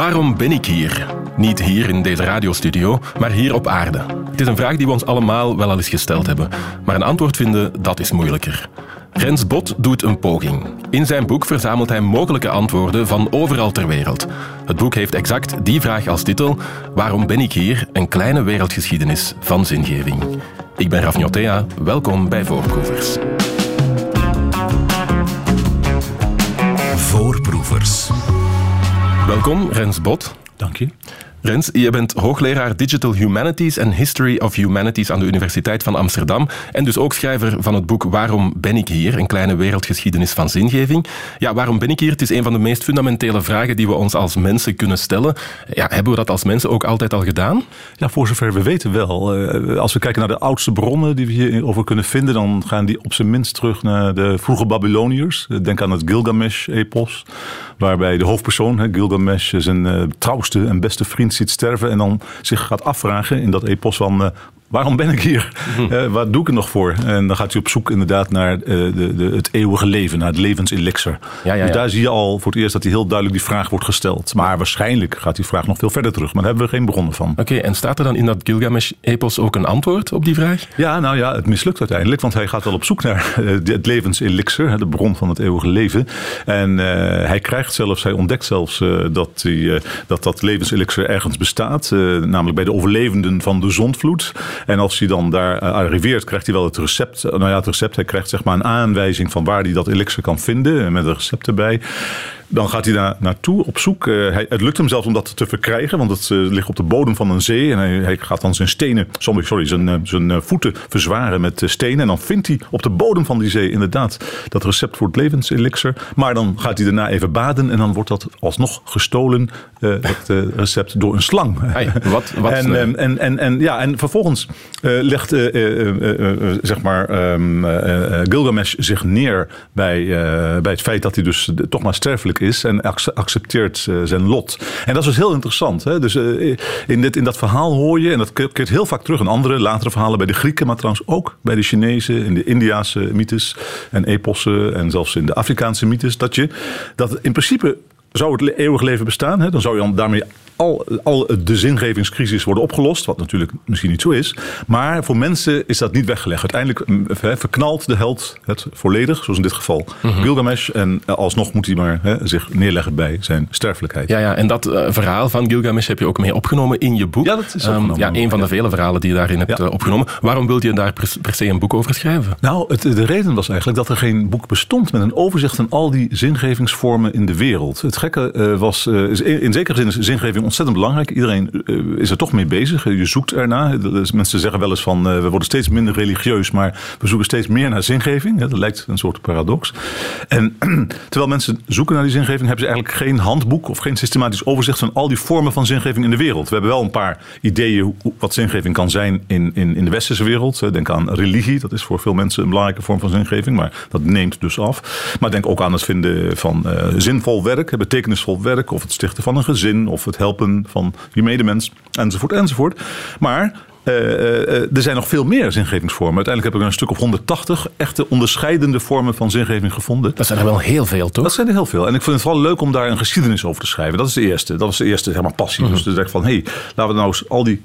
Waarom ben ik hier? Niet hier in deze radiostudio, maar hier op aarde. Het is een vraag die we ons allemaal wel al eens gesteld hebben. Maar een antwoord vinden, dat is moeilijker. Rens Bot doet een poging. In zijn boek verzamelt hij mogelijke antwoorden van overal ter wereld. Het boek heeft exact die vraag als titel: Waarom ben ik hier? Een kleine wereldgeschiedenis van zingeving. Ik ben Raf Njotea, welkom bij Voorproevers. Voorproevers. Welkom, Rens Bot. Dank je. Rens, je bent hoogleraar Digital Humanities en History of Humanities aan de Universiteit van Amsterdam en dus ook schrijver van het boek Waarom ben ik hier? Een kleine wereldgeschiedenis van zingeving. Ja, waarom ben ik hier? Het is een van de meest fundamentele vragen die we ons als mensen kunnen stellen. Ja, hebben we dat als mensen ook altijd al gedaan? Ja, voor zover we weten wel. Eh, als we kijken naar de oudste bronnen die we hierover kunnen vinden, dan gaan die op zijn minst terug naar de vroege Babyloniërs. Denk aan het Gilgamesh-epos, waarbij de hoofdpersoon, Gilgamesh, zijn uh, trouwste en beste vriend ziet sterven en dan zich gaat afvragen in dat epos van... Waarom ben ik hier? Uh, wat doe ik er nog voor? En dan gaat hij op zoek inderdaad naar uh, de, de, het eeuwige leven, naar het levenselixer. Ja, ja. Dus daar zie je al voor het eerst dat hij heel duidelijk die vraag wordt gesteld. Maar waarschijnlijk gaat die vraag nog veel verder terug. Maar daar hebben we geen bronnen van. Oké, okay, en staat er dan in dat Gilgamesh-epos ook een antwoord op die vraag? Ja, nou ja, het mislukt uiteindelijk. Want hij gaat wel op zoek naar het levenselixer, de bron van het eeuwige leven. En hij krijgt zelfs, hij ontdekt zelfs dat, die, dat dat levenselixer ergens bestaat. namelijk bij de overlevenden van de zondvloed. En als hij dan daar arriveert, krijgt hij wel het recept. Nou ja, het recept, hij krijgt zeg maar een aanwijzing van waar hij dat elixir kan vinden. Met een recept erbij. Dan gaat hij daar naartoe op zoek. Uh, hij, het lukt hem zelfs om dat te verkrijgen, want het uh, ligt op de bodem van een zee. En hij, hij gaat dan zijn stenen, sorry, zijn, uh, zijn voeten verzwaren met stenen. En dan vindt hij op de bodem van die zee inderdaad dat recept voor het levenselixer. Maar dan gaat hij daarna even baden en dan wordt dat alsnog gestolen, het recept, door een slang. Hey, wat, wat en, en, en, en, ja, en vervolgens legt zeg maar, um, Gilgamesh zich neer bij, bij het feit dat hij dus toch maar sterfelijk is en accepteert uh, zijn lot. En dat is dus heel interessant. Hè? Dus uh, in, dit, in dat verhaal hoor je, en dat keert heel vaak terug in andere latere verhalen bij de Grieken, maar trouwens ook bij de Chinezen, in de Indiaanse mythes en epossen en zelfs in de Afrikaanse mythes, dat je dat in principe zou het eeuwig leven bestaan, hè, dan zou je daarmee al, al de zingevingscrisis worden opgelost. Wat natuurlijk misschien niet zo is. Maar voor mensen is dat niet weggelegd. Uiteindelijk mm, verknalt de held het volledig. Zoals in dit geval mm-hmm. Gilgamesh. En eh, alsnog moet hij maar he, zich neerleggen bij zijn sterfelijkheid. Ja, ja en dat uh, verhaal van Gilgamesh heb je ook mee opgenomen in je boek. Ja, dat is um, ja, een van de vele verhalen die je daarin hebt ja. uh, opgenomen. Waarom wilde je daar per, per, se een boek over schrijven? Nou, het, de reden was eigenlijk dat er geen boek bestond met een overzicht van al die zingevingsvormen in de wereld. Het gekke uh, was, in, in zekere zin is zingeving ontzettend belangrijk. Iedereen is er toch mee bezig. Je zoekt ernaar. Mensen zeggen wel eens van we worden steeds minder religieus, maar we zoeken steeds meer naar zingeving. Dat lijkt een soort paradox. En terwijl mensen zoeken naar die zingeving, hebben ze eigenlijk geen handboek of geen systematisch overzicht van al die vormen van zingeving in de wereld. We hebben wel een paar ideeën wat zingeving kan zijn in, in, in de westerse wereld. Denk aan religie, dat is voor veel mensen een belangrijke vorm van zingeving, maar dat neemt dus af. Maar denk ook aan het vinden van uh, zinvol werk, betekenisvol werk, of het stichten van een gezin, of het helpen van je medemens, enzovoort, enzovoort. Maar er zijn nog veel meer zingevingsvormen. Uiteindelijk heb ik een stuk of 180 echte onderscheidende vormen van zingeving gevonden. Dat zijn er wel heel veel, toch? Dat zijn er heel veel. En ik vind het vooral leuk om daar een geschiedenis over te schrijven. Dat is de eerste. Dat was de eerste zeg maar, passie. Mm -hmm. Dus te zeggen van, hé, hey, laten we nou eens al die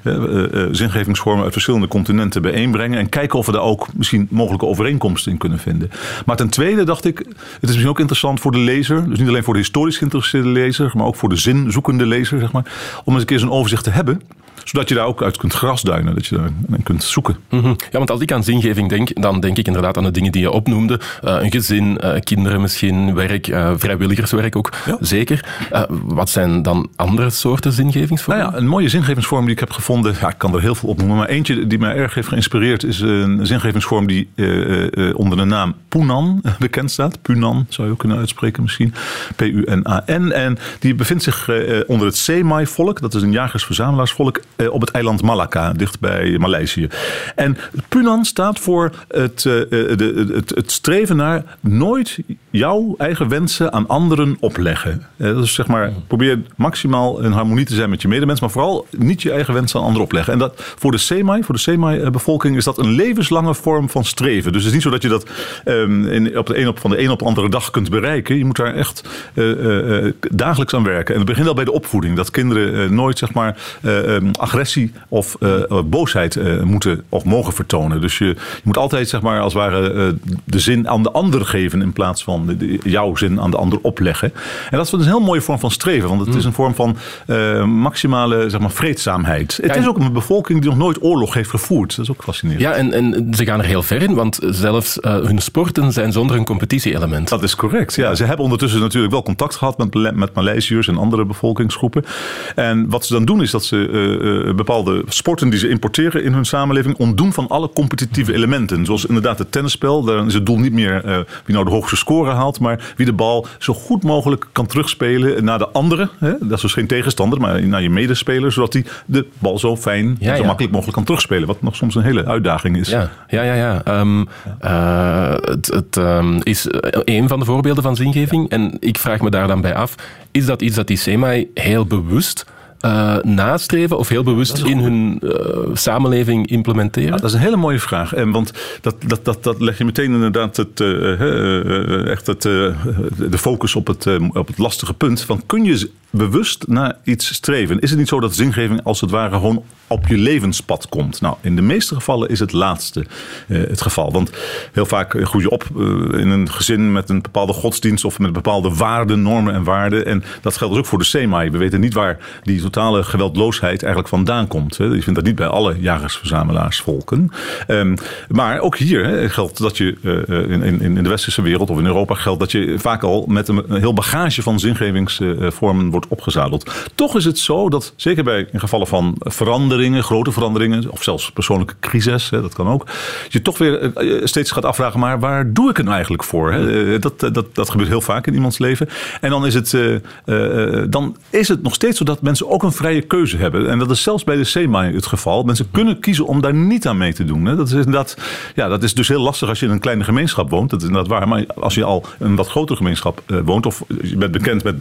zingevingsvormen uit verschillende continenten bijeenbrengen. En kijken of we daar ook misschien mogelijke overeenkomsten in kunnen vinden. Maar ten tweede dacht ik, het is misschien ook interessant voor de lezer. Dus niet alleen voor de historisch geïnteresseerde lezer, maar ook voor de zinzoekende lezer, zeg maar. Om eens een keer zo'n overzicht te hebben zodat je daar ook uit kunt grasduinen, dat je daar kunt zoeken. Mm -hmm. Ja, want als ik aan zingeving denk, dan denk ik inderdaad aan de dingen die je opnoemde. Uh, een gezin, uh, kinderen misschien, werk, uh, vrijwilligerswerk ook, ja. zeker. wat zijn dan andere soorten zingevingsvormen? Nou ja, een mooie zingevingsvorm die ik heb gevonden, ja, ik kan er heel veel opnoemen, maar eentje die mij erg heeft geïnspireerd is een zingevingsvorm die onder de naam Punan bekend staat. Punan zou je ook kunnen uitspreken misschien. P-U-N-A-N. En die bevindt zich onder het Semai-volk, dat is een jagers-verzamelaarsvolk eh, op het eiland Malacca, dicht bij Maleisië. En Punan staat voor het, eh, eh, de, het, streven naar nooit jouw eigen wensen aan anderen opleggen. Is zeg maar, probeer maximaal in harmonie te zijn met je medemens, maar vooral niet je eigen wensen aan anderen opleggen. En dat voor de Semai, voor de Semai-bevolking, is dat een levenslange vorm van streven. Dus het is niet zo dat je dat um, in, op de een op, van de een op de andere dag kunt bereiken. Je moet daar echt dagelijks aan werken. En het begint al bij de opvoeding. Dat kinderen nooit zeg maar, um, agressie of boosheid moeten of mogen vertonen. Dus je, je, moet altijd zeg maar, als het ware de zin aan de ander geven in plaats van jouw zin aan de ander opleggen. En dat is een heel mooie vorm van streven, want het is mm. een vorm van maximale zeg maar, vreedzaamheid. Het is ook een bevolking die nog nooit oorlog heeft gevoerd. Dat is ook fascinerend. Ja, en, en ze gaan er heel ver in, want zelfs hun sporten zijn zonder een competitie-element. Dat is correct. Ja, ze hebben ondertussen natuurlijk wel contact gehad met, met Maleisiërs en andere bevolkingsgroepen. En wat ze dan doen is dat ze uh, bepaalde sporten die ze importeren in hun samenleving ontdoen van alle competitieve elementen. Zoals inderdaad het tennisspel. Daar is het doel niet meer wie nou de hoogste score haalt, maar wie de bal zo goed mogelijk kan terugspelen naar de andere. Hè? Dat is dus geen tegenstander, maar naar je medespeler, zodat hij de bal zo fijn en zo makkelijk mogelijk kan terugspelen. Wat nog soms een hele uitdaging is. Ja, ja, ja. ja. Um, uh, het, het um, is een van de voorbeelden van zingeving. En ik vraag me daar dan bij af, is dat iets dat die SEMA heel bewust uh, nastreven of heel bewust in hun uh, samenleving implementeren? dat is een hele mooie vraag. En want dat, dat, dat, dat leg je meteen inderdaad het, uh, echt het, de focus op het, op het lastige punt. Van kun je bewust naar iets streven? Is het niet zo dat zingeving als het ware gewoon op je levenspad komt? Nou, in de meeste gevallen is het laatste het geval. Want heel vaak groei je op in een gezin met een bepaalde godsdienst of met bepaalde waarden, normen en waarden. En dat geldt dus ook voor de SEMAI. We weten niet waar die totale geweldloosheid eigenlijk vandaan komt. Je vindt dat niet bij alle jagersverzamelaarsvolken. Um, maar ook hier hè, geldt dat je uh, in, in, de westerse wereld of in Europa geldt dat je vaak al met een, heel bagage van zingevingsvormen wordt opgezadeld. Toch is het zo dat, zeker bij in gevallen van veranderingen, grote veranderingen, of zelfs persoonlijke crisis, hè, dat kan ook, je toch weer steeds gaat afvragen, maar waar doe ik het nou eigenlijk voor? Hè? Dat, dat, dat gebeurt heel vaak in iemands leven. En dan is het, dan is het nog steeds zo dat mensen ook een vrije keuze hebben. En dat is zelfs bij de SEMA het geval. Mensen kunnen kiezen om daar niet aan mee te doen. Dat is, inderdaad, ja, dat is dus heel lastig als je in een kleine gemeenschap woont. Dat is inderdaad waar. Maar als je al een wat grotere gemeenschap eh, woont... of je bent bekend met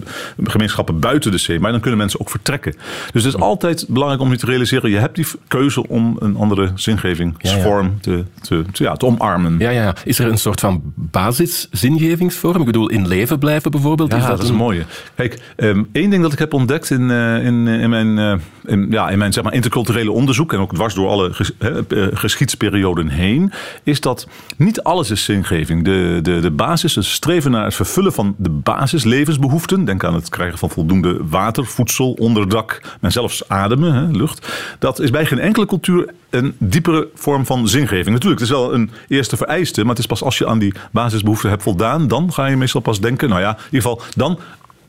gemeenschappen buiten de SEMA... dan kunnen mensen ook vertrekken. Dus het is altijd belangrijk om je te realiseren... je hebt die keuze om een andere zingevingsvorm Te, te, te, ja, te omarmen. Ja, ja. Is er een soort van basiszingevingsvorm? Ik bedoel, in leven blijven bijvoorbeeld? Ja, is dat, is een mooie. Kijk, um, één ding dat ik heb ontdekt in, uh, in in, mijn, uh, in, ja, in mijn zeg maar, interculturele onderzoek en ook dwars door alle ges, eh, geschiedsperioden heen, is dat niet alles is zingeving. De, de, de basis, het streven naar het vervullen van de basislevensbehoeften, denk aan het krijgen van water, voedsel, onderdak en zelfs ademen, he, lucht, dat is bij geen enkele cultuur een diepere vorm van zingeving. Natuurlijk, het is wel een eerste vereiste, maar het is pas als je aan die basisbehoeften hebt voldaan, dan ga je meestal pas denken, nou ja, in ieder geval, dan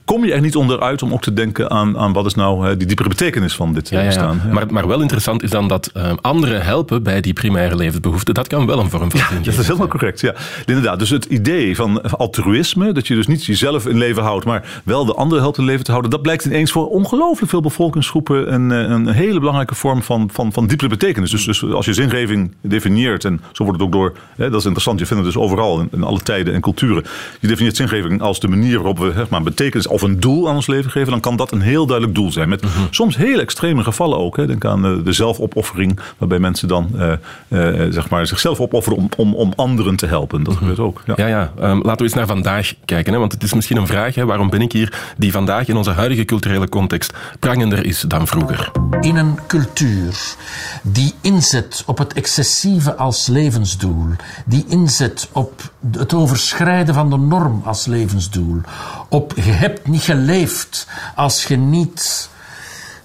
kom je er niet onderuit om ook te denken aan, aan wat is nou die diepere betekenis van dit ja, bestaan. Ja. Maar, maar wel interessant is dan dat uh, anderen helpen bij die primaire levensbehoeften. Dat kan wel een vorm van ja, dat is helemaal correct. Ja. Inderdaad, dus het idee van altruïsme, dat je dus niet jezelf in leven houdt, maar wel de anderen helpt in leven te houden, dat blijkt ineens voor ongelooflijk veel bevolkingsgroepen een, eh, een hele belangrijke vorm van, van, van diepere betekenis. Dus, dus als je zingeving definieert, en zo wordt het ook door, hè, dat is interessant, je vindt het dus overal in, in alle tijden en culturen. Je definieert zingeving als de manier waarop we zeg maar, betekenis of een doel aan ons leven geven, dan kan dat een heel duidelijk doel zijn. Met mhm. soms heel extreme gevallen ook. Hè. Denk aan de zelfopoffering, waarbij mensen dan uh, uh, zeg maar zichzelf opofferen om, om, om anderen te helpen. Dat mhm. gebeurt ook. Ja, ja. ja. Um, laten we eens naar vandaag kijken. Hè, want het is misschien een vraag, hè, waarom ben ik hier, die vandaag in onze huidige culturele context prangender is dan vroeger. In een cultuur die inzet op het excessieve als levensdoel, die inzet op het overschrijden van de norm als levensdoel, op je niet geleefd als je niet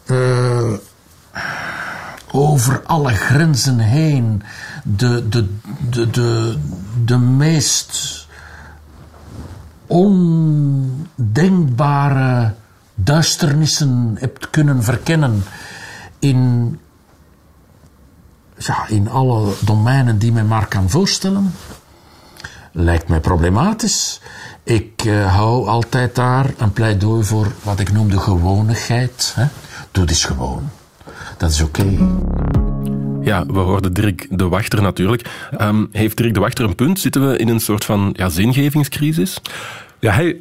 uh, over alle grenzen heen de, de, de, de, de meest ondenkbare duisternissen hebt kunnen verkennen in, ja, in alle domeinen die men maar kan voorstellen, lijkt mij problematisch. Ik uh, hou altijd daar een pleidooi voor wat ik noem de gewonigheid. Hè? Doe dit gewoon. dat is oké. Ja, we hoorden Dirk de Wachter natuurlijk. Um, heeft Dirk de Wachter een punt? Zitten we in een soort van ja, zingevingscrisis? Ja, hij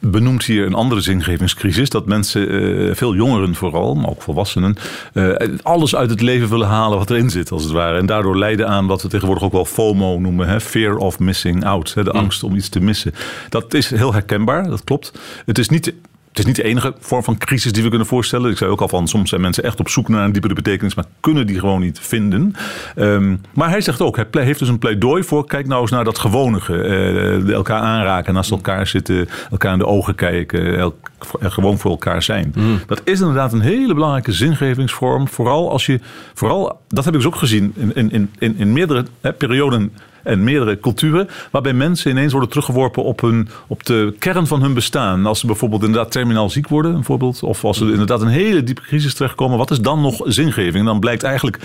benoemt hier een andere zingevingscrisis. Dat mensen, uh, veel jongeren vooral, maar ook volwassenen, uh, alles uit het leven willen halen wat erin zit, als het ware. En daardoor leiden aan wat we tegenwoordig ook wel FOMO noemen: hè? fear of missing out. Hè? De mm. angst om iets te missen. Dat is heel herkenbaar, dat klopt. Het is niet het is niet de enige vorm van crisis die we kunnen voorstellen. Ik zei ook al van, soms zijn mensen echt op zoek naar een diepere betekenis, maar kunnen die gewoon niet vinden. Um, maar hij zegt ook, hij heeft dus een pleidooi voor, kijk nou eens naar dat gewonige. Uh, elkaar aanraken, naast elkaar zitten, elkaar in de ogen kijken, elk, gewoon voor elkaar zijn. Mm. Dat is inderdaad een hele belangrijke zingevingsvorm. Vooral als je, vooral, dat heb ik dus ook gezien in, in, in, in meerdere hè, perioden en meerdere culturen, waarbij mensen ineens worden teruggeworpen op, hun, op de kern van hun bestaan. Als ze bijvoorbeeld inderdaad terminaal ziek worden, bijvoorbeeld, of als ze inderdaad een hele diepe crisis terechtkomen, wat is dan nog zingeving? Dan blijkt eigenlijk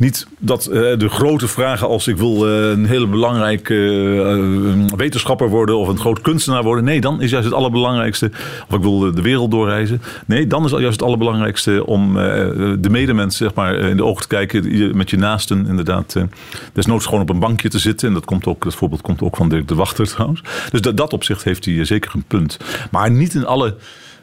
niet dat uh, de grote vragen als ik wil uh, een hele belangrijke uh, wetenschapper worden of een groot kunstenaar worden. Nee, dan is juist het allerbelangrijkste. Of ik wil de wereld doorreizen. Nee, dan is juist het allerbelangrijkste om de medemens zeg maar, in de ogen te kijken. Met je naasten inderdaad. desnoods gewoon op een bankje te zitten. En dat, komt ook, dat voorbeeld komt ook van Dirk de Wachter trouwens. Dus dat, opzicht heeft hij zeker een punt. Maar niet in alle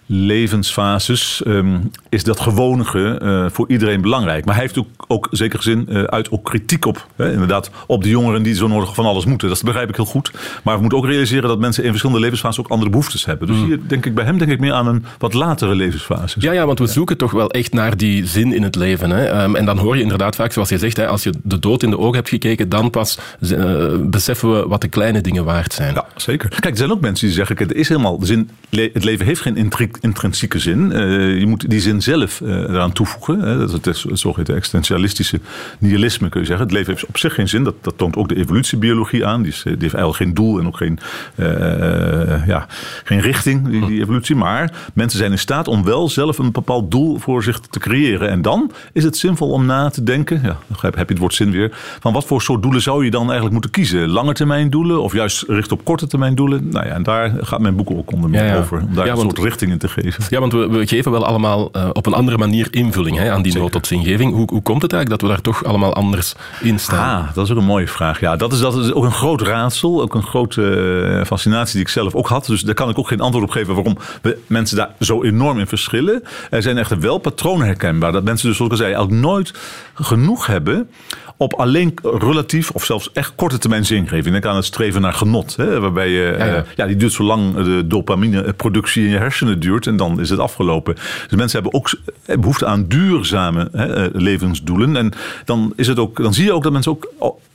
levensfases um, is dat gewonige voor iedereen belangrijk. Maar hij heeft ook, ook zeker zin uh, uit ook kritiek op. Hè, inderdaad, op de jongeren die zo nodig van alles moeten. Dat begrijp ik heel goed. Maar we moeten ook realiseren dat mensen in verschillende levensfases ook andere behoeftes hebben. Dus mm. hier denk ik bij hem denk ik meer aan een wat latere levensfase. Ja, ja, want we zoeken toch wel echt naar die zin in het leven. Hè? Um, en dan hoor je inderdaad vaak, zoals je zegt, hè, als je de dood in de ogen hebt gekeken, dan pas uh, beseffen we wat de kleine dingen waard zijn. Ja, zeker. Kijk, er zijn ook mensen die zeggen, het is helemaal de zin, het leven heeft geen intrinsieke zin. Uh, je moet die zin zelf uh, eraan toevoegen. Hè. Dat is het zogeheten existentialistische nihilisme, kun je zeggen. Het leven heeft op zich geen zin. Dat, dat toont ook de evolutiebiologie aan. Die, is, die heeft eigenlijk geen doel en ook geen, uh, ja, geen richting, die, die, evolutie. Maar mensen zijn in staat om wel zelf een bepaald doel voor zich te creëren. En dan is het zinvol om na te denken, ja, dan heb je het woord zin weer, van wat voor soort doelen zou je dan eigenlijk moeten kiezen? Lange termijn doelen of juist richt op korte termijn doelen? Nou ja, en daar gaat mijn boek ook onder meer ja, ja. over. Om daar ja, een soort richting in te geven. Ja, want we, we geven wel allemaal uh, op een andere manier invulling hè, aan die nood tot zingeving. Hoe, hoe komt het dat we daar toch allemaal anders in staan? Ah, dat is ook een mooie vraag. Ja, dat is, dat is ook een groot raadsel, ook een grote uh, fascinatie die ik zelf ook had. Dus daar kan ik ook geen antwoord op geven waarom we mensen daar zo enorm in verschillen. Er zijn echter wel patronen herkenbaar. Dat mensen dus, zoals ik zei, eigenlijk nooit genoeg hebben op alleen relatief of zelfs echt korte termijn zingeving. Denk aan het streven naar genot. Hè, waarbij je, ja, ja. Ja, die duurt zo lang de dopamineproductie in je hersenen duurt en dan is het afgelopen. Dus mensen hebben ook behoefte aan duurzame hè, eh, levensdoelen. En dan, is het ook, dan zie je ook dat mensen ook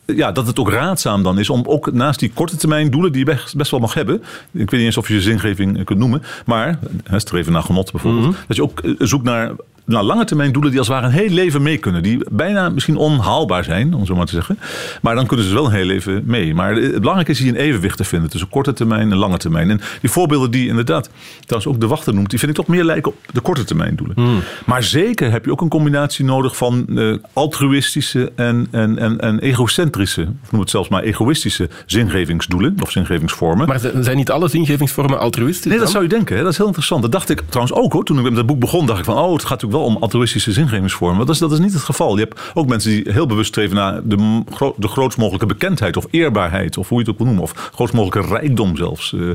ja, dat het ook raadzaam dan is om ook naast die korte termijn doelen die je best, wel mag hebben. Ik weet niet eens of je zingeving kunt noemen. Maar streven naar genot bijvoorbeeld. Mm -hmm. Dat je ook eh, zoekt naar nou, lange termijn doelen die als het ware een heel leven mee kunnen. Die bijna misschien onhaalbaar zijn, om zo maar te zeggen. Maar dan kunnen ze wel een heel leven mee. Maar het belangrijke is hier een evenwicht te vinden tussen korte termijn en lange termijn. En die voorbeelden die inderdaad, trouwens ook de wachter noemt, die vind ik toch meer lijken op de korte termijn doelen. Hmm. Maar zeker heb je ook een combinatie nodig van uh, altruïstische en, en, en, en egocentrische, of noem het zelfs maar egoïstische zingevingsdoelen of zingevingsvormen. Maar zijn niet alle zingevingsvormen altruïstisch? Nee, dat zou je denken. Hè? Dat is heel interessant. Dat dacht ik trouwens ook hoor. Toen ik met dat boek begon, dacht ik van, oh, het gaat natuurlijk wel om altruïstische zingevingsvormen. Maar dat is, dat is niet het geval. Je hebt ook mensen die heel bewust streven naar de, de grootst mogelijke bekendheid of eerbaarheid, of hoe je het ook wil noemen, of grootst mogelijke rijkdom zelfs, uh,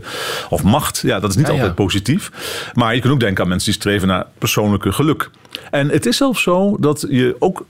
of macht. Ja, dat is niet ja, altijd ja. positief. Maar je kunt ook denken aan mensen die streven naar persoonlijke geluk. En het is zelfs zo dat je ook eh,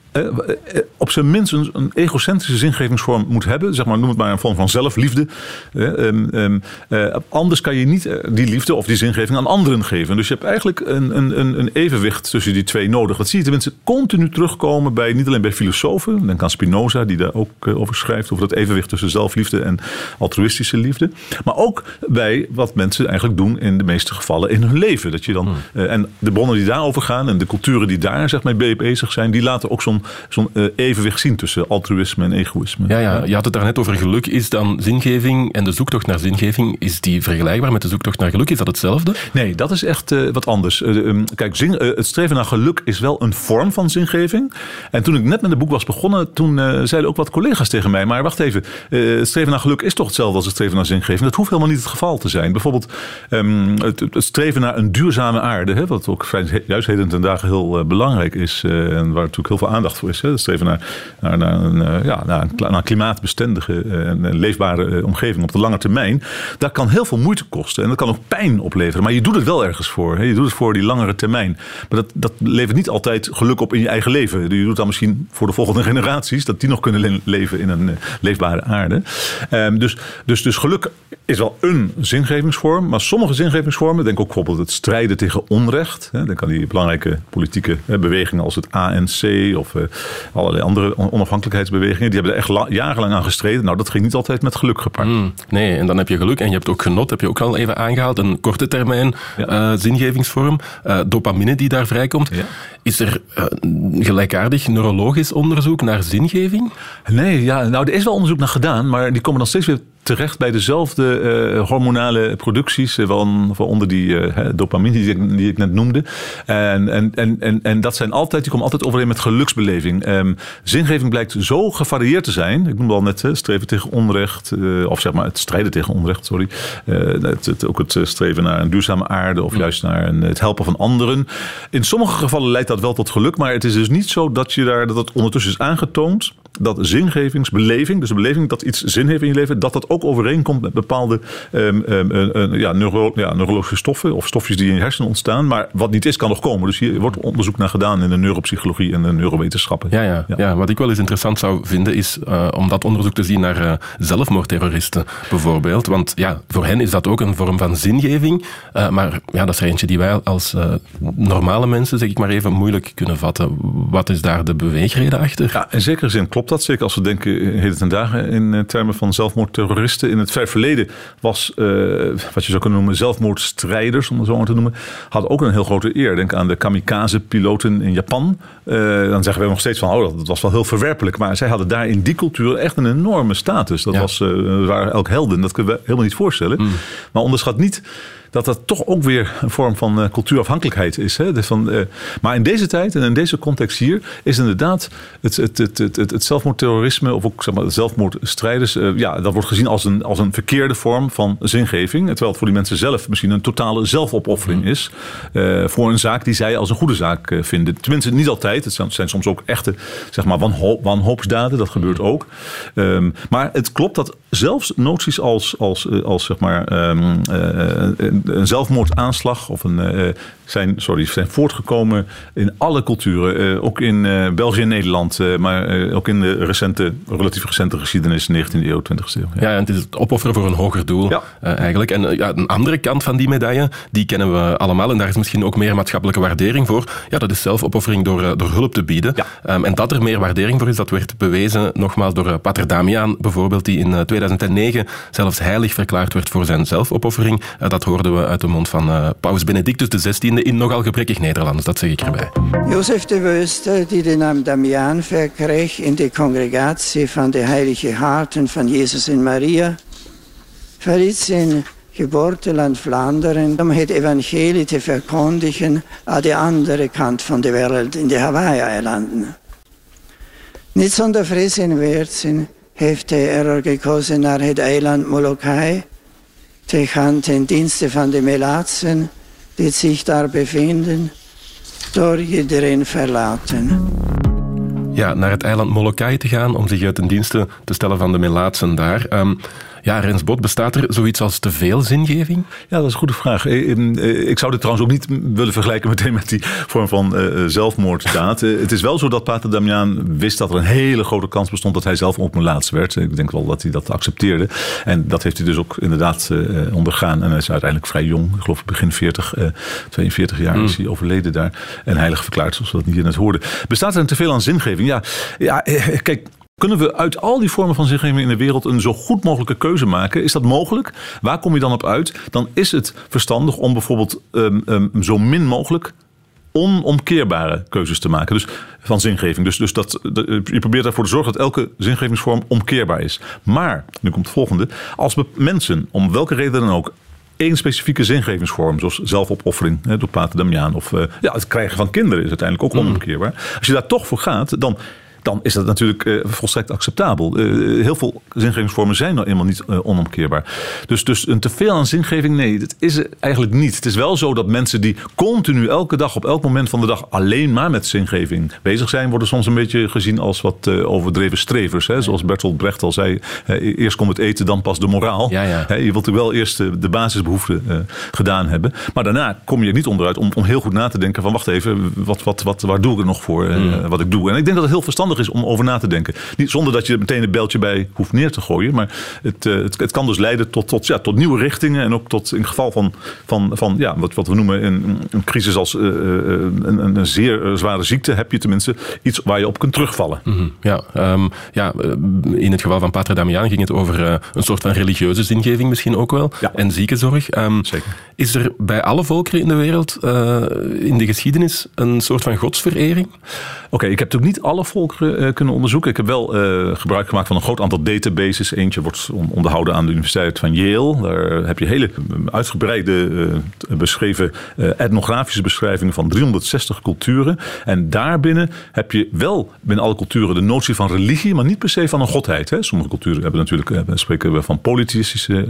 op zijn minst een, een, egocentrische zingevingsvorm moet hebben. Zeg maar, noem het maar een vorm van zelfliefde. Eh, um, uh, anders kan je niet die liefde of die zingeving aan anderen geven. Dus je hebt eigenlijk een, een, een evenwicht tussen die twee nodig. Dat zie je tenminste continu terugkomen bij, niet alleen bij filosofen. Denk aan Spinoza, die daar ook over schrijft. Over dat evenwicht tussen zelfliefde en altruïstische liefde. Maar ook bij wat mensen eigenlijk doen in de meeste gevallen in hun leven. Dat je dan, hmm. en de bronnen die daarover gaan en de culturen die daar zeg maar, mee bezig zijn, die laten ook zo'n zo'n uh, evenwicht zien tussen altruïsme en egoïsme. Ja, ja, je had het daarnet over geluk. Is dan zingeving en de zoektocht naar zingeving, is die vergelijkbaar met de zoektocht naar geluk? Is dat hetzelfde? Nee, dat is echt uh, wat anders. Uh, kijk, zing, het streven naar geluk is wel een vorm van zingeving. En toen ik net met het boek was begonnen, toen zeiden ook wat collega's tegen mij, maar wacht even, het streven naar geluk is toch hetzelfde als het streven naar zingeving? Dat hoeft helemaal niet het geval te zijn. Bijvoorbeeld um, het, het, streven naar een duurzame aarde, hè, wat ook juist heden ten dagen heel belangrijk is en waar natuurlijk heel veel aandacht is. Hè, het streven naar, naar, naar, een, ja, naar, een, een klimaatbestendige en leefbare omgeving op de lange termijn. Dat kan heel veel moeite kosten en dat kan ook pijn opleveren. Maar je doet het wel ergens voor. Je doet het voor die langere termijn. Maar dat, dat levert niet altijd geluk op in je eigen leven. Je doet dat misschien voor de volgende generaties, dat die nog kunnen leven in een leefbare aarde. Um, dus, dus, dus geluk is wel een zingevingsvorm. Maar sommige zingevingsvormen, denk ook bijvoorbeeld het strijden tegen onrecht. Hè, aan die belangrijke politieke bewegingen als het ANC of allerlei andere onafhankelijkheidsbewegingen. Die hebben er echt jarenlang aan gestreden. Nou, dat ging niet altijd met geluk gepaard. Mm, nee, en dan heb je geluk en je hebt ook genot, heb je ook al even aangehaald. Een korte termijn ja. uh, zingevingsvorm. Uh, dopamine die daar vrijkomt. Ja. Is er gelijkaardig neurologisch onderzoek naar zingeving? Nee, ja, nou, er is wel onderzoek naar gedaan, maar die komen dan steeds weer terecht bij dezelfde uh, hormonale producties, uh, van, onder die uh, dopamine die ik, die ik, net noemde. En, en, en, en, en dat zijn altijd, die komen altijd overeen met geluksbeleving. Um, zingeving blijkt zo gevarieerd te zijn. Ik noemde al net streven tegen onrecht, of zeg maar het strijden tegen onrecht, sorry. Het, het, ook het streven naar een duurzame aarde of juist naar een, het helpen van anderen. In sommige gevallen leidt dat wel tot geluk, maar het is dus niet zo dat je daar dat het ondertussen is aangetoond dat zingevingsbeleving, dus de beleving dat iets zin heeft in je leven, dat dat ook overeenkomt met bepaalde um, um, ja, neuro, ja, neurologische stoffen of stofjes die in je hersenen ontstaan. Maar wat niet is, kan nog komen. Dus hier wordt onderzoek naar gedaan in de neuropsychologie en de neurowetenschappen. Ja, ja, ja. ja wat ik wel eens interessant zou vinden is uh, om dat onderzoek te zien naar uh, zelfmoordterroristen bijvoorbeeld. Want ja, voor hen is dat ook een vorm van zingeving. Uh, maar ja, dat is er eentje die wij als normale mensen, zeg ik maar even, moeilijk kunnen vatten. Wat is daar de beweegreden achter? Ja, in zekere zin klopt dat. Zeker als we denken heden ten dagen in termen van zelfmoordterroristen. In het ver verleden was, uh, wat je zou kunnen noemen, zelfmoordstrijders, om het zo maar te noemen, had ook een heel grote eer. Denk aan de kamikaze-piloten in Japan. Uh, dan zeggen we nog steeds van, oh, dat was wel heel verwerpelijk. Maar zij hadden daar in die cultuur echt een enorme status. Dat was, uh, waren elk helden. Dat kunnen we helemaal niet voorstellen. Mm. Maar onderschat niet dat dat toch ook weer een vorm van uh, cultuurafhankelijkheid is. Hè? Dus van, uh, maar in deze tijd en in deze context hier is inderdaad het, het, het, het, het zelfmoordterrorisme of ook zeg maar, zelfmoordstrijders, uh, ja, dat wordt gezien als een, als een verkeerde vorm van zingeving. Terwijl het voor die mensen zelf misschien een totale zelfopoffering mm. is voor een zaak die zij als een goede zaak vinden. Tenminste, niet altijd. Het zijn, zijn, soms ook echte zeg maar, wanhoop, wanhoopsdaden, dat gebeurt ook. Um, maar het klopt dat zelfs noties als, als, als zeg maar, um, een zelfmoordaanslag of een, uh, zijn, sorry, zijn voortgekomen in alle culturen. Uh, ook in België en Nederland, maar ook in de recente, relatief recente geschiedenis, 19e eeuw, 20e eeuw. Ja, ja en het is het opofferen voor een hoger doel ja. eigenlijk. En ja, een andere kant van die medaille, die kennen we allemaal. En daar is misschien ook meer maatschappelijke waardering voor. Ja, dat is zelfopoffering door, door hulp te bieden. Ja. Um, en dat er meer waardering voor is, dat werd bewezen nogmaals door Pater Damiaan bijvoorbeeld, die in 2009 zelfs heilig verklaard werd voor zijn zelfopoffering. dat hoorde we uit de mond van uh, Paus Benedictus XVI in nogal gebrekkig Nederlands, dat zeg ik erbij. Jozef de Wöste, die de naam Damian verkreeg in de congregatie van de heilige harten van Jezus en Maria, verliet zijn geboorteland Vlaanderen om het evangelie te verkondigen aan de andere kant van de wereld, in de Hawaii-eilanden. Niet zonder vrees en weerzin heeft hij er gekozen naar het eiland Molokai, te gaan ten dienste van de Melaatsen die zich daar bevinden, door iedereen verlaten. Ja, naar het eiland Molokai te gaan om zich ten dienste te stellen van de Melaatsen daar. Um, ja, Rens Bot, bestaat er zoiets als te veel zingeving? Ja, dat is een goede vraag. Eh, eh, ik zou dit trouwens ook niet willen vergelijken meteen met die vorm van uh, zelfmoorddaad. het is wel zo dat Pater Damiaan wist dat er een hele grote kans bestond dat hij zelf op laatste werd. Ik denk wel dat hij dat accepteerde. En dat heeft hij dus ook inderdaad ondergaan. En hij is uiteindelijk vrij jong. Ik geloof begin 40, 42 jaar is hmm. hij overleden daar. En heilig verklaard, zoals we dat niet net hoorden. Bestaat er een teveel aan zingeving? Ja, ja kijk, kunnen we uit al die vormen van zingeving in de wereld een zo goed mogelijke keuze maken? Is dat mogelijk? Waar kom je dan op uit? Dan is het verstandig om bijvoorbeeld um, um, zo min mogelijk onomkeerbare keuzes te maken. Dus van zingeving. Dus, dus dat, je probeert ervoor te zorgen dat elke zingevingsvorm omkeerbaar is. Maar, nu komt het volgende. Als mensen, om welke reden dan ook, één specifieke zingevingsvorm, zoals zelfopoffering hè, door Pater Damiaan, of uh, ja, het krijgen van kinderen is uiteindelijk ook mm. onomkeerbaar. Als je daar toch voor gaat, dan dan is dat natuurlijk uh, volstrekt acceptabel. Uh, heel veel zingevingsvormen zijn nou eenmaal niet uh, onomkeerbaar. Dus, dus een teveel aan zingeving, nee, dat is eigenlijk niet. Het is wel zo dat mensen die continu elke dag op elk moment van de dag alleen maar met zingeving bezig zijn, worden soms een beetje gezien als wat overdreven strevers. Hè? Zoals Bertolt Brecht al zei, eerst komt het eten, dan pas de moraal. Ja, ja. je wilt er wel eerst de basisbehoeften gedaan hebben. Maar daarna kom je er niet onderuit om, om heel goed na te denken van wacht even, wat, wat, wat, waar doe ik er nog voor mm. wat ik doe? En ik denk dat het heel verstandig is om over na te denken. Niet zonder dat je er meteen een beltje bij hoeft neer te gooien. Maar het, uh, het, het, kan dus leiden tot, tot, ja, tot nieuwe richtingen. En ook tot in het geval van, van, van ja, wat, wat we noemen een, een crisis als uh, een, een, zeer zware ziekte. Heb je tenminste iets waar je op kunt terugvallen. Mm -hmm. Ja, um, ja, in het geval van Pater Damian ging het over uh, een soort van religieuze zingeving misschien ook wel. Ja. En ziekenzorg. Um, Zeker. Is er bij alle volkeren in de wereld uh, in de geschiedenis een soort van godsverering? Oké, okay, ik heb natuurlijk niet alle volkeren uh, kunnen onderzoeken. Ik heb wel uh, gebruik gemaakt van een groot aantal databases. Eentje wordt onderhouden aan de Universiteit van Yale. Daar heb je hele uitgebreide uh, beschreven etnografische beschrijvingen van 360 culturen. En daarbinnen heb je wel binnen alle culturen de notie van religie, maar niet per se van een godheid. Hè. Sommige culturen hebben natuurlijk spreken we van politische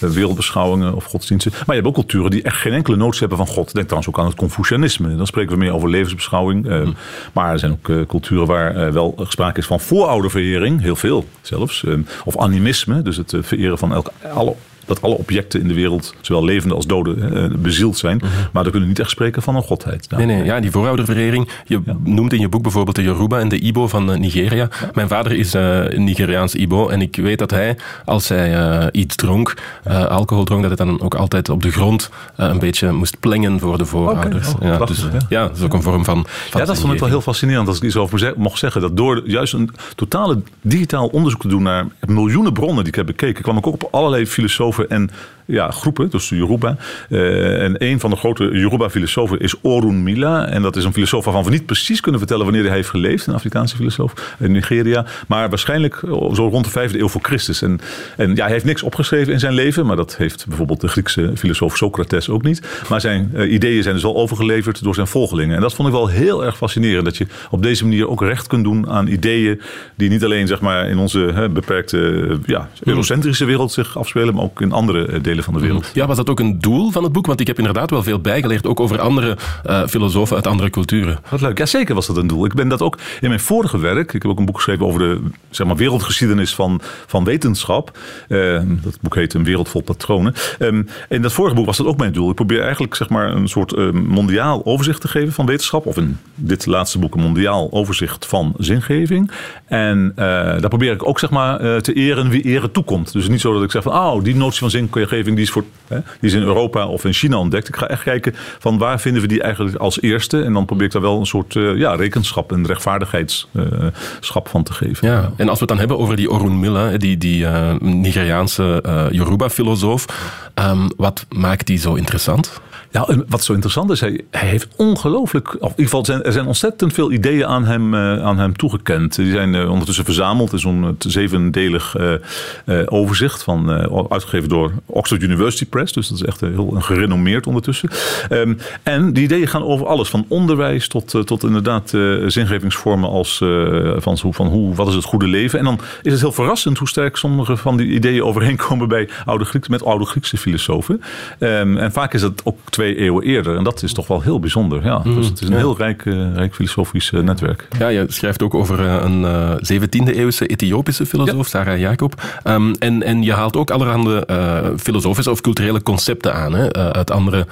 wereldbeschouwingen of godsdiensten. Maar je hebt ook culturen die echt geen enkele notie hebben van God. Denk trouwens ook aan het Confucianisme. Dan spreken we meer over levensbeschouwing. Hm. Maar er zijn ook culturen waar uh, wel sprake is van voorouderverering, heel veel zelfs. Uh, of animisme, dus het uh, vereren van elke, alle dat alle objecten in de wereld, zowel levende als dode, uh, bezield zijn. Mhm. Maar we kunnen niet echt spreken van een godheid. Nee, nee, ja, die voorouderverering. Je noemt in je boek bijvoorbeeld de Yoruba en de Ibo van uh, Nigeria. Mijn vader is uh, Nigeriaans Ibo en ik weet dat hij, als hij iets dronk, alcohol dronk, dat het dan ook altijd op de grond een beetje moest plengen voor de voorouders. Okay. Oh, ja, dus, ja, dat is ook een vorm van. van ja, dat vond ik wel heel fascinerend als ik iets over mocht zeggen. Dat door juist een totale digitaal onderzoek te doen naar miljoenen bronnen die ik heb bekeken, kwam ik ook op allerlei filosofen en ja, groepen, dus de Yoruba. Uh, en een van de grote Yoruba-filosofen is Orun Mila. En dat is een filosoof waarvan we niet precies kunnen vertellen wanneer hij heeft geleefd. Een Afrikaanse filosoof in Nigeria. Maar waarschijnlijk zo rond de vijfde eeuw voor Christus. En, en ja, hij heeft niks opgeschreven in zijn leven. Maar dat heeft bijvoorbeeld de Griekse filosoof Socrates ook niet. Maar zijn uh, ideeën zijn dus wel overgeleverd door zijn volgelingen. En dat vond ik wel heel erg fascinerend. Dat je op deze manier ook recht kunt doen aan ideeën die niet alleen zeg maar, in onze hè, beperkte ja, eurocentrische wereld zich afspelen. Maar ook in andere eh, delen van de wereld. Ja, was dat ook een doel van het boek? Want ik heb inderdaad wel veel bijgeleerd, ook over andere uh, filosofen uit andere culturen. Wat leuk. Ja, zeker was dat een doel. Ik ben dat ook in mijn vorige werk. Ik heb ook een boek geschreven over de zeg maar, wereldgeschiedenis van, van wetenschap. Uh, dat boek heet Een wereld vol patronen. Um, in dat vorige boek was dat ook mijn doel. Ik probeer eigenlijk zeg maar, een soort uh, mondiaal overzicht te geven van wetenschap. Of in dit laatste boek een mondiaal overzicht van zingeving. En daar probeer ik ook zeg maar, te eren wie eren toekomt. Dus niet zo dat ik zeg van, oh, die notie van die is, voor, hè, die is in Europa of in China ontdekt. Ik ga echt kijken van waar vinden we die eigenlijk als eerste. En dan probeer ik daar wel een soort uh, ja, rekenschap en rechtvaardigheidschap van te geven. Ja, en als we het dan hebben over die Orun Milla, die, die uh, Nigeriaanse uh, Yoruba-filosoof. Um, wat maakt die zo interessant? Ja, wat zo interessant is, hij, hij heeft ongelooflijk. Of in ieder geval, zijn, er zijn ontzettend veel ideeën aan hem, uh, aan hem toegekend. Die zijn uh, ondertussen verzameld in zo'n zevendelig uh, overzicht. Van, uitgegeven door Oxford University Press. Dus dat is echt heel gerenommeerd ondertussen. Um, en die ideeën gaan over alles. Van onderwijs tot, tot inderdaad zingevingsvormen als van, van hoe, wat is het goede leven. En dan is het heel verrassend hoe sterk sommige van die ideeën overeenkomen bij oude met oude Griekse filosofen. Um, en vaak is dat ook twee eeuwen eerder. En dat is toch wel heel bijzonder. Ja. Mm, dus het is een heel rijk, uh, rijk filosofisch uh, netwerk. Ja, je schrijft ook over uh, een 17e eeuwse Ethiopische filosoof, ja. Sarah Jacob. Um, en, en je haalt ook allerhande filosofische of culturele concepten aan hè, uit andere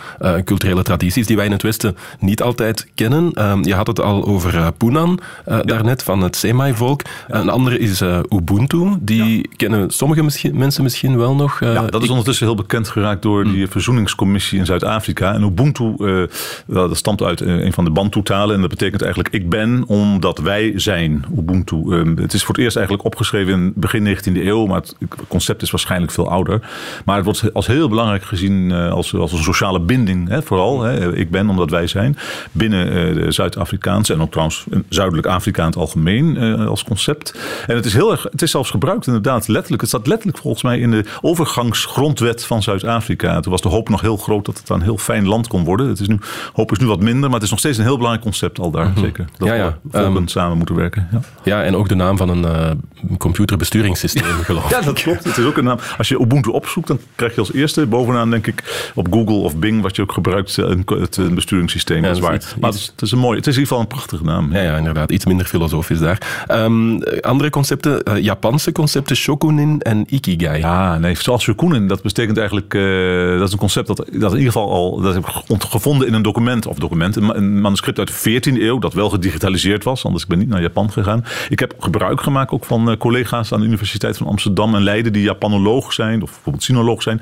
culturele tradities die wij in het Westen niet altijd kennen. Um, je had het al over Punan ja. daarnet van het Semai-volk. Een andere is Ubuntu. Die kennen sommige misschien, mensen misschien wel nog. ja, dat is ondertussen heel bekend geraakt door die verzoeningscommissie in Zuid-Afrika. En Ubuntu, uh, dat stamt uit een van de Bantu-talen. En dat betekent eigenlijk ik ben omdat wij zijn. Ubuntu. Uh, het is voor het eerst eigenlijk opgeschreven in begin 19e eeuw. Maar het concept is waarschijnlijk veel ouder. Maar het wordt als heel belangrijk gezien als, als een sociale binding. Hè, vooral, hè, ik ben omdat wij zijn. Binnen de Zuid-Afrikaanse en ook trouwens Zuidelijk Afrika in het algemeen als concept. En het is heel erg, het is zelfs gebruikt inderdaad letterlijk. Het staat letterlijk volgens mij in de overgangsgrondwet van Zuid-Afrika. Toen was de hoop nog heel groot dat het een heel fijn land kon worden. Het is nu, hoop is nu wat minder, maar het is nog steeds een heel belangrijk concept al daar. Mhm. Zeker. Dat ja, ja. we um, samen moeten werken. Ja. ja, en ook de naam van een uh, computerbesturingssysteem, geloof ik. Ja, dat klopt. Het is ook een naam. Als je Ubuntu opzoekt, dan krijg je als eerste bovenaan, denk ik, op Google of Bing, wat je ook gebruikt, een, het besturingssysteem. Ja, dat is waar. maar het is, het is, een mooi, het is in ieder geval een prachtige naam. Ja, ja inderdaad. Iets minder filosofisch daar. Um, andere concepten, uh, Japanse concepten, shokunin en ikigai. Ja, nee, zoals shokunin, dat betekent eigenlijk, uh, dat is een concept dat, dat in ieder geval al, dat heb ik gevonden in een document, of document, een manuscript uit de 14e eeuw, dat wel gedigitaliseerd was, anders ik ben niet naar Japan gegaan. Ik heb gebruik gemaakt ook van uh, collega's aan de Universiteit van Amsterdam en Leiden, die Japanoloog zijn, of bijvoorbeeld sinoloog zijn.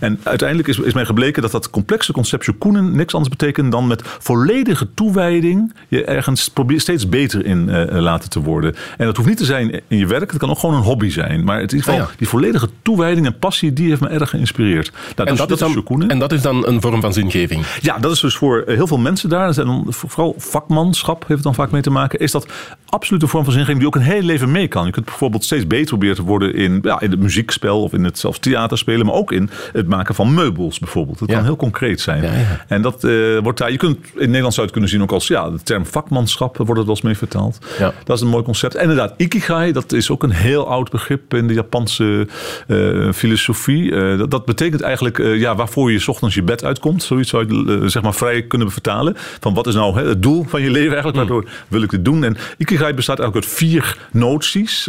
En uiteindelijk is, is mij gebleken dat dat complexe concept shokunin niks anders betekent dan met volledige toewijding je ergens probeert steeds beter in uh, laten te worden. En dat hoeft niet te zijn in je werk, het kan ook gewoon een hobby zijn. Maar het is geval, ah, die volledige toewijding en passie, die heeft me erg geïnspireerd. Nou, en, dus dat, is dan, en dat is dan een vorm van zingeving? Ja, dat is dus voor eh, heel veel mensen daar, en vooral vakmanschap heeft het dan vaak mee te maken, is dat absoluut een vorm van zingeving die ook een heel leven mee kan. Je kunt bijvoorbeeld steeds beter proberen te worden in, ja, in het muziekspel of in het zelfs theaterspelen, maar ook in het maken van meubels bijvoorbeeld. Dat kan heel concreet zijn. Ja, ja. En dat uh, wordt daar, je kunt in Nederland zou het kunnen zien ook als ja, de term vakmanschap wordt het wel eens mee vertaald. Dat is een mooi concept. En inderdaad, ikigai, dat is ook een heel oud begrip in de Japanse uh, filosofie. Uh, dat, dat, betekent eigenlijk ja, waarvoor je s ochtends je bed uitkomt. Zoiets zou je zeg maar vrij kunnen vertalen. Van wat is nou hè, het doel van je leven eigenlijk? Hmm. Waardoor wil ik dit doen? En ikigai bestaat eigenlijk uit vier noties.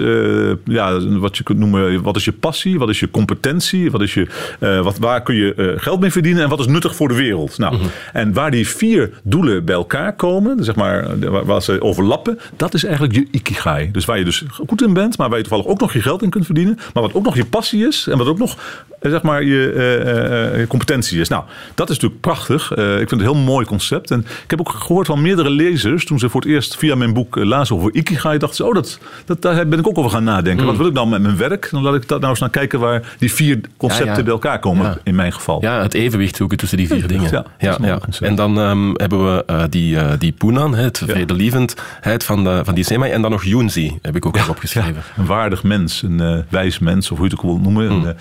ja, wat je kunt noemen, wat is je passie? Wat is je competentie? Wat is je, wat, waar kun je geld mee verdienen? En wat is nuttig voor de wereld? Nou, hmm. en waar die vier doelen bij elkaar komen, zeg maar, waar, ze overlappen, dat is eigenlijk je ikigai. Dus waar je dus goed in bent, maar waar je toevallig ook nog je geld in kunt verdienen. Maar wat ook nog je passie is en wat ook nog eh, zeg maar, je, uh, competentie is. Nou, dat is natuurlijk prachtig. ik vind het een heel mooi concept. En ik heb ook gehoord van meerdere lezers, toen ze voor het eerst via mijn boek lazen over Ikigai, dachten ze, oh, dat, dat, daar ben ik ook over gaan nadenken. Mm. Wat wil ik nou met mijn werk? Dan laat ik dat nou eens naar kijken waar die vier concepten bij elkaar komen, in mijn geval. Ja, het evenwicht zoeken tussen die vier dingen. Ja, ja. En dan um, hebben we die, die Punan, het vredelievendheid van, de, van die Semai. En dan nog Yunzi, heb ik ook ja, opgeschreven. een waardig mens, een wijs mens, of hoe je het ook wil noemen. Mm.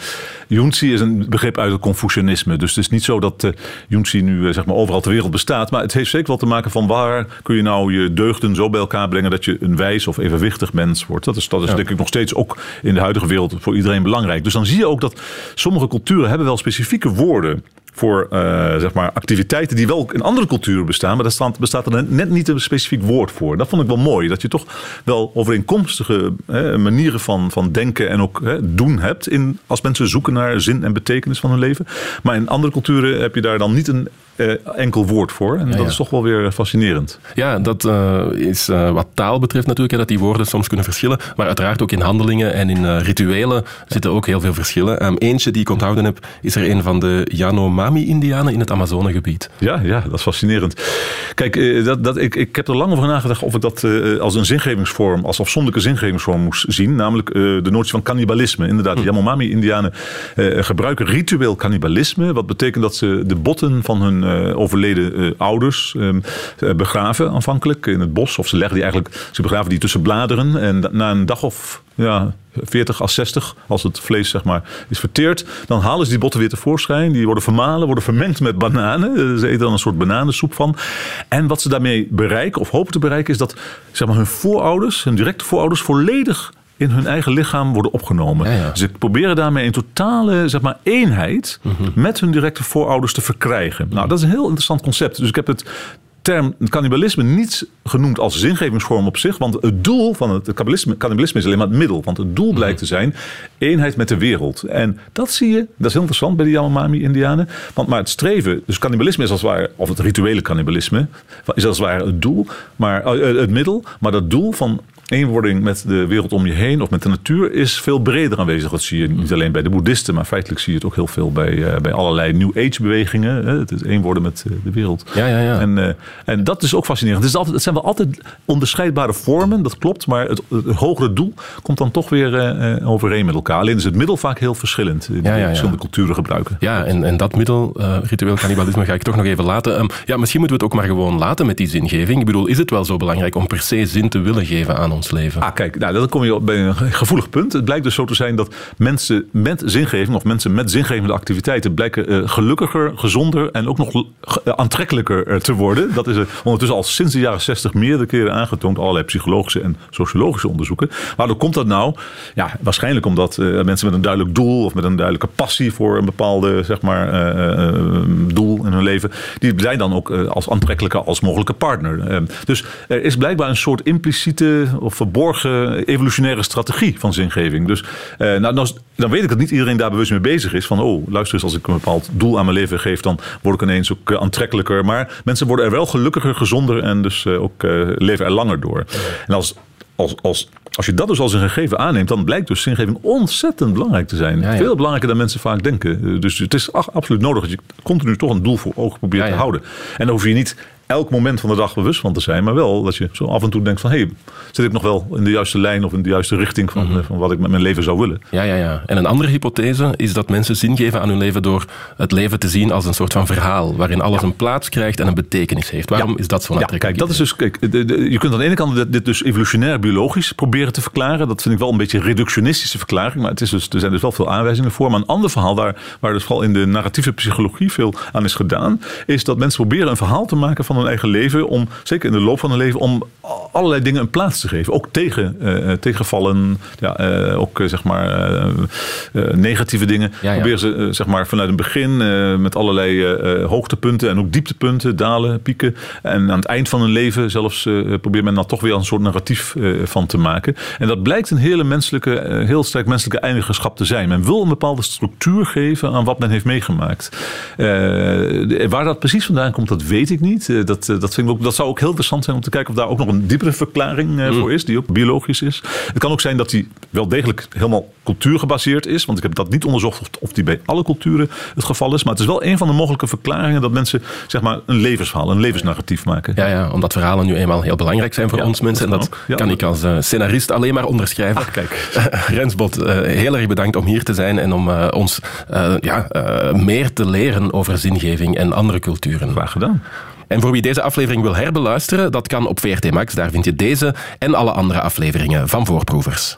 Yunzi is een begrip uit het Confucianisme. Dus het is niet zo dat uh, Yunzi nu uh, zeg maar overal ter wereld bestaat. Maar het heeft zeker wel te maken van waar kun je nou je deugden zo bij elkaar brengen dat je een wijs of evenwichtig mens wordt. Dat is, dat is denk ik nog steeds ook in de huidige wereld voor iedereen belangrijk. Dus dan zie je ook dat sommige culturen hebben wel specifieke woorden voor uh, zeg maar activiteiten die wel in andere culturen bestaan, maar daar bestaat er net niet een specifiek woord voor. Dat vond ik wel mooi, dat je toch wel overeenkomstige hè, manieren van, van denken en ook hè, doen hebt in, als mensen zoeken naar zin en betekenis van hun leven. Maar in andere culturen heb je daar dan niet een uh, enkel woord voor. En dat is toch wel weer fascinerend. Ja, dat uh, is uh, wat taal betreft natuurlijk, hè, dat die woorden soms kunnen verschillen. Maar uiteraard ook in handelingen en in rituelen zitten ook heel veel verschillen. Um, eentje die ik onthouden heb, is er een van de Yanomami-Indianen in het Amazonegebied. Ja, ja, dat is fascinerend. Kijk, dat, dat, ik, ik heb er lang over nagedacht of ik dat als een zingevingsvorm, als afzonderlijke zingevingsvorm moest zien. Namelijk de notie van cannibalisme. Inderdaad, de hm. Yanomami-Indianen gebruiken ritueel cannibalisme. Wat betekent dat ze de botten van hun overleden uh, ouders um, begraven aanvankelijk in het bos. Of ze leggen die eigenlijk, ze begraven die tussen bladeren. En na een dag of ja, 40 à 60, als het vlees zeg maar is verteerd, dan halen ze die botten weer tevoorschijn. Die worden vermalen, worden vermengd met bananen. Ze eten dan een soort bananensoep van. En wat ze daarmee bereiken, of hopen te bereiken, is dat zeg maar, hun voorouders, hun directe voorouders, volledig in hun eigen lichaam worden opgenomen. Ja, Ze proberen daarmee een totale zeg maar, eenheid mhm. met hun directe voorouders te verkrijgen. Nou, dat is een heel interessant concept. Dus ik heb het term cannibalisme niet genoemd als zingevingsvorm op zich. Want het doel van het cannibalisme, cannibalisme is alleen maar het middel. Want het doel blijkt te zijn eenheid met de wereld. En dat zie je, dat is heel interessant bij de Yanomami-Indianen. Want maar het streven, dus cannibalisme is als het ware, of het rituele cannibalisme, is als het ware het doel, maar, uh, het middel. Maar dat doel van eenwording met de wereld om je heen of met de natuur is veel breder aanwezig. Dat zie je niet alleen bij de boeddhisten, maar feitelijk zie je het ook heel veel bij, bij allerlei New Age bewegingen. Het is één worden met de wereld. Ja, ja, ja. En, en dat is ook fascinerend. Het, is altijd, het zijn wel altijd onderscheidbare vormen, dat klopt, maar het, het hogere doel komt dan toch weer overeen met elkaar. Alleen is het middel vaak heel verschillend in ja, verschillende culturen gebruiken. Ja, en, en dat middel, uh, ritueel cannibalisme, ga ik toch nog even laten. Um, ja, misschien moeten we het ook maar gewoon laten met die zingeving. Ik bedoel, is het wel zo belangrijk om per se zin te willen geven aan leven? Ah, kijk, nou, dan kom je bij een gevoelig punt. Het blijkt dus zo te zijn dat mensen met zingeving of mensen met zingevende activiteiten blijken uh, gelukkiger, gezonder en ook nog uh, aantrekkelijker te worden. Dat is ondertussen al sinds de jaren 60 meerdere keren aangetoond, allerlei psychologische en sociologische onderzoeken. Waardoor komt dat nou? Ja, waarschijnlijk omdat mensen met een duidelijk doel of met een duidelijke passie voor een bepaalde zeg maar, doel in hun leven, die zijn dan ook als aantrekkelijker als mogelijke partner. dus er is blijkbaar een soort impliciete of verborgen evolutionaire strategie van zingeving. Dus nou, dan, dan, weet ik dat niet iedereen daar bewust mee bezig is. Van, oh, luister eens, als ik een bepaald doel aan mijn leven geef, dan word ik ineens ook aantrekkelijker. Maar mensen worden er wel gelukkiger, gezonder en dus ook leven er langer door. En als als, als, als je dat dus als een gegeven aanneemt, dan blijkt dus zingeving ontzettend belangrijk te zijn. Veel belangrijker dan mensen vaak denken. Dus het is absoluut nodig dat je continu toch een doel voor ogen probeert te houden. En dan hoef je niet elk moment van de dag bewust van te zijn. Maar wel dat je zo af en toe denkt van... hé, hey, zit ik nog wel in de juiste lijn of in de juiste richting van, mhm. van wat ik met mijn leven zou willen. Ja, ja, ja. En een andere hypothese is dat mensen zin geven aan hun leven... door het leven te zien als een soort van verhaal... waarin alles een plaats krijgt en een betekenis heeft. Waarom is dat zo aantrekkelijk? kijk, dat is dus... Kijk, je kunt aan de ene kant dit dus evolutionair biologisch proberen te verklaren. Dat vind ik wel een beetje een reductionistische verklaring. Maar het is dus, er zijn dus wel veel aanwijzingen voor. Maar een ander verhaal daar, waar dus vooral in de narratieve psychologie veel aan is gedaan... is dat mensen proberen een verhaal te maken van hun eigen leven om, zeker in de loop van hun leven, om allerlei dingen een plaats te geven. Ook tegen, uh, tegenvallen, ja, uh, ook zeg maar uh, negatieve dingen. Ja, ja. Proberen ze zeg maar vanuit het begin met allerlei hoogtepunten en ook dieptepunten, dalen, pieken. En aan het eind van hun leven zelfs probeert men dan toch weer een soort narratief van te maken. En dat blijkt een hele menselijke, heel sterk menselijke eigenschap te zijn. Men wil een bepaalde structuur geven aan wat men heeft meegemaakt. waar dat precies vandaan komt, dat weet ik niet. Dat, dat, vind ik ook, dat zou ook heel interessant zijn om te kijken of daar ook nog een diepere verklaring uh, voor is, die ook biologisch is. Het kan ook zijn dat die wel degelijk helemaal cultuurgebaseerd is, want ik heb dat niet onderzocht of, of die bij alle culturen het geval is. Maar het is wel een van de mogelijke verklaringen dat mensen zeg maar, een levensverhaal, een levensnarratief maken. Ja, ja omdat verhalen nu eenmaal heel belangrijk zijn voor ons mensen. En dat kan ik als uh, scenarist alleen maar onderschrijven. Ach, kijk. Rensbot, uh, heel erg bedankt om hier te zijn en om ons ja, meer te leren over zingeving en andere culturen. Graag gedaan. En voor wie deze aflevering wil herbeluisteren, dat kan op VRT Max. Daar vind je deze en alle andere afleveringen van Voorproevers.